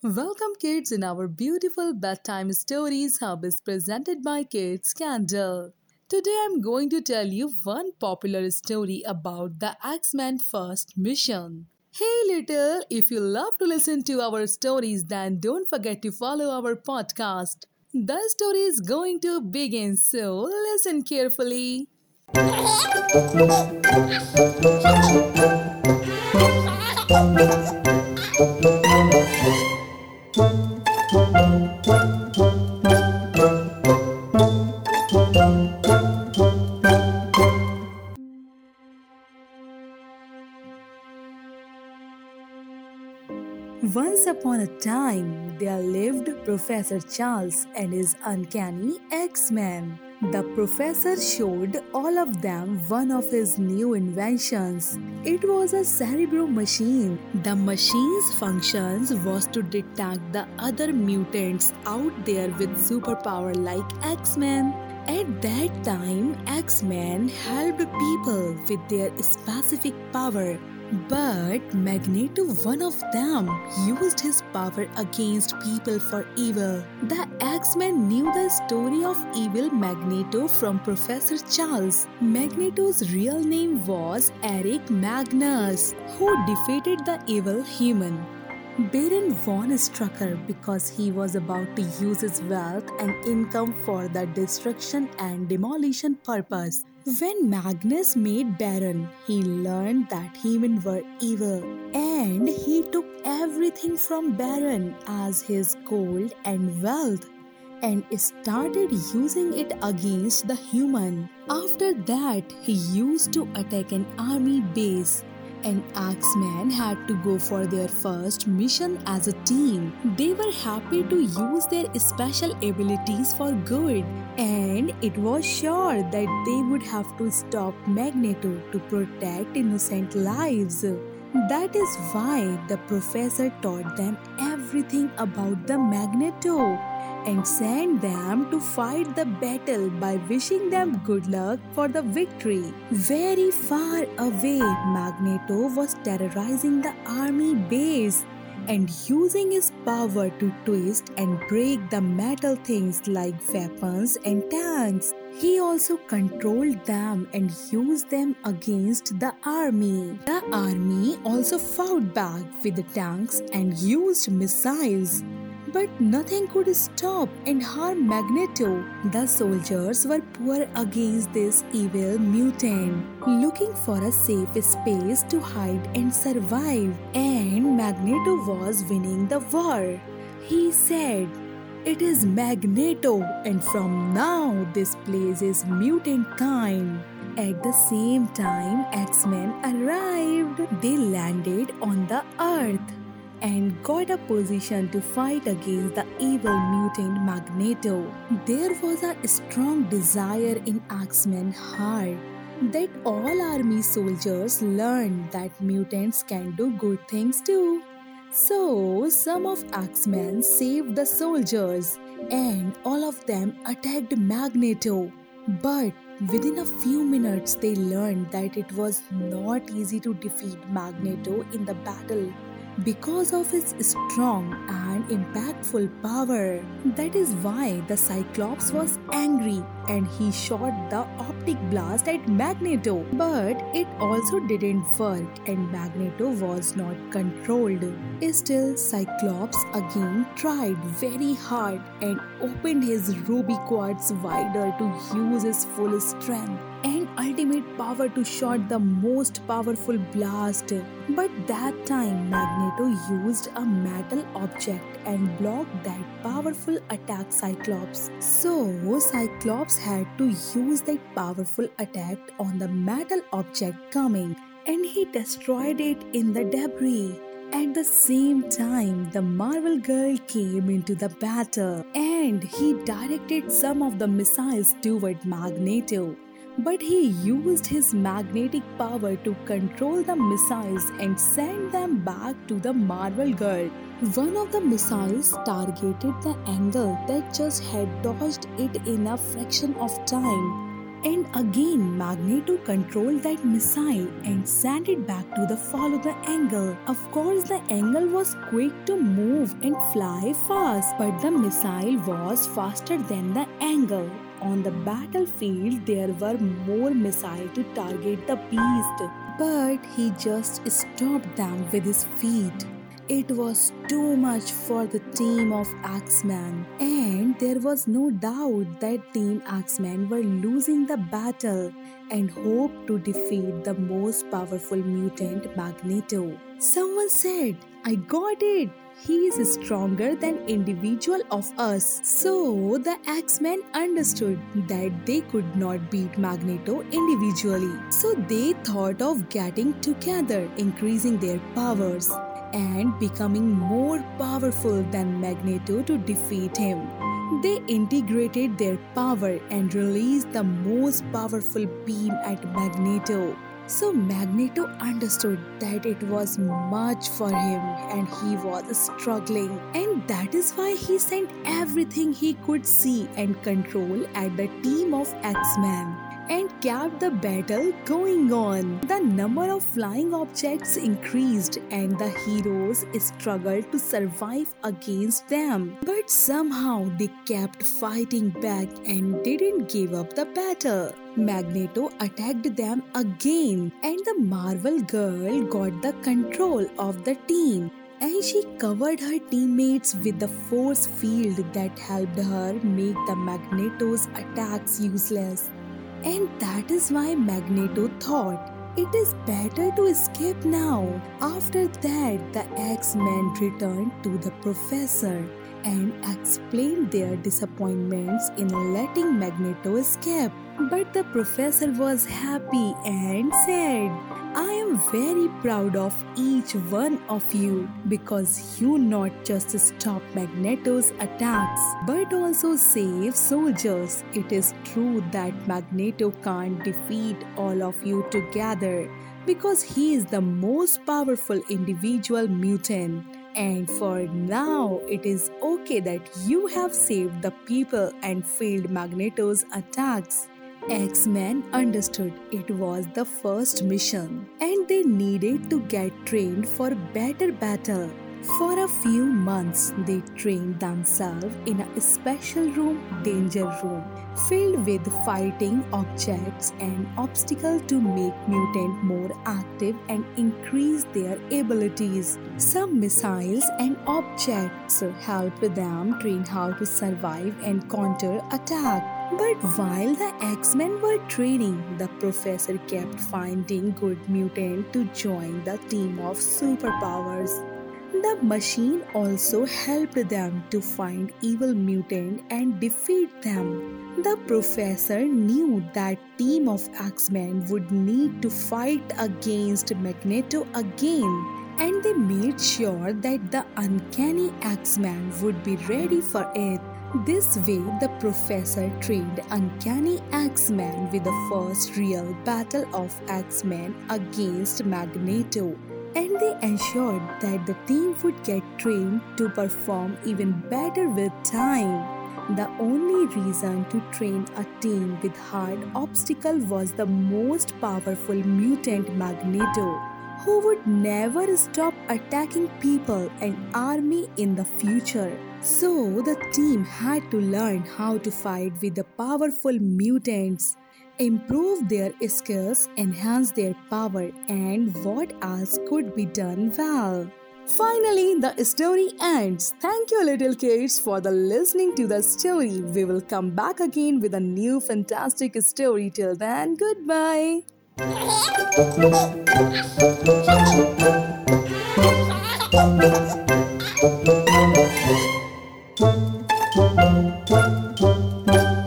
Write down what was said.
Welcome, kids, in our beautiful bedtime stories hub is presented by Kids Candle. Today, I'm going to tell you one popular story about the X Men first mission. Hey, little, if you love to listen to our stories, then don't forget to follow our podcast. The story is going to begin, so listen carefully. Once upon a time, there lived Professor Charles and his uncanny X Men. The professor showed all of them one of his new inventions. It was a cerebro machine. The machine's functions was to detect the other mutants out there with superpower like X-Men. At that time, X-Men helped people with their specific power but Magneto, one of them, used his power against people for evil. The X Men knew the story of evil Magneto from Professor Charles. Magneto's real name was Eric Magnus, who defeated the evil human. Baron von Strucker because he was about to use his wealth and income for the destruction and demolition purpose. When Magnus made Baron, he learned that humans were evil and he took everything from Baron as his gold and wealth and started using it against the human. After that, he used to attack an army base and X-Men had to go for their first mission as a team. They were happy to use their special abilities for good, and it was sure that they would have to stop Magneto to protect innocent lives. That is why the professor taught them everything about the Magneto and sent them to fight the battle by wishing them good luck for the victory. Very far away, Magneto was terrorizing the army base and using his power to twist and break the metal things like weapons and tanks. He also controlled them and used them against the army. The army also fought back with the tanks and used missiles. But nothing could stop and harm Magneto. The soldiers were poor against this evil mutant, looking for a safe space to hide and survive. And Magneto was winning the war. He said, It is Magneto, and from now this place is mutant kind. At the same time, X Men arrived. They landed on the Earth and got a position to fight against the evil mutant Magneto. There was a strong desire in X-Men heart that all army soldiers learned that mutants can do good things too. So, some of X-Men saved the soldiers and all of them attacked Magneto. But within a few minutes, they learned that it was not easy to defeat Magneto in the battle because of his strong and impactful power. That is why the Cyclops was angry and he shot the optic blast at Magneto. But it also didn't work and Magneto was not controlled. Still, Cyclops again tried very hard and opened his ruby quartz wider to use his full strength and ultimate power to shot the most powerful blast. But that time Magneto used a metal object and blocked that powerful attack Cyclops. So Cyclops had to use that powerful attack on the metal object coming and he destroyed it in the debris. At the same time, the Marvel Girl came into the battle and he directed some of the missiles toward Magneto but he used his magnetic power to control the missiles and send them back to the Marvel Girl. One of the missiles targeted the Angel that just had dodged it in a fraction of time. And again, Magneto controlled that missile and sent it back to the follow the Angel. Of course, the Angel was quick to move and fly fast, but the missile was faster than the Angel. On the battlefield, there were more missiles to target the beast, but he just stopped them with his feet. It was too much for the team of X-Men, and there was no doubt that Team X-Men were losing the battle and hoped to defeat the most powerful mutant Magneto. Someone said, I got it! He is stronger than individual of us. So the X-Men understood that they could not beat Magneto individually. So they thought of getting together, increasing their powers and becoming more powerful than Magneto to defeat him. They integrated their power and released the most powerful beam at Magneto. So Magneto understood that it was much for him and he was struggling. And that is why he sent everything he could see and control at the team of X-Men and kept the battle going on. The number of flying objects increased and the heroes struggled to survive against them. But somehow they kept fighting back and didn't give up the battle. Magneto attacked them again and the Marvel girl got the control of the team and she covered her teammates with the force field that helped her make the Magneto's attacks useless. And that is why Magneto thought it is better to escape now. After that, the X Men returned to the professor and explained their disappointments in letting Magneto escape. But the professor was happy and said, I am very proud of each one of you because you not just stop Magneto's attacks but also save soldiers. It is true that Magneto can't defeat all of you together because he is the most powerful individual mutant. And for now, it is okay that you have saved the people and failed Magneto's attacks. X Men understood it was the first mission and they needed to get trained for better battle. For a few months, they trained themselves in a special room, Danger Room, filled with fighting objects and obstacles to make mutant more active and increase their abilities. Some missiles and objects helped them train how to survive and counter attack. But while the X-Men were training, the professor kept finding good mutants to join the team of superpowers. The machine also helped them to find evil mutant and defeat them. The professor knew that team of X-Men would need to fight against Magneto again and they made sure that the uncanny X-Men would be ready for it. This way, the professor trained Uncanny X-Men with the first real battle of X-Men against Magneto. And they ensured that the team would get trained to perform even better with time. The only reason to train a team with hard obstacle was the most powerful mutant Magneto, who would never stop attacking people and army in the future. So the team had to learn how to fight with the powerful mutants, improve their skills, enhance their power, and what else could be done well. Finally, the story ends. Thank you, little kids, for the listening to the story. We will come back again with a new fantastic story. Till then, goodbye. Thank you.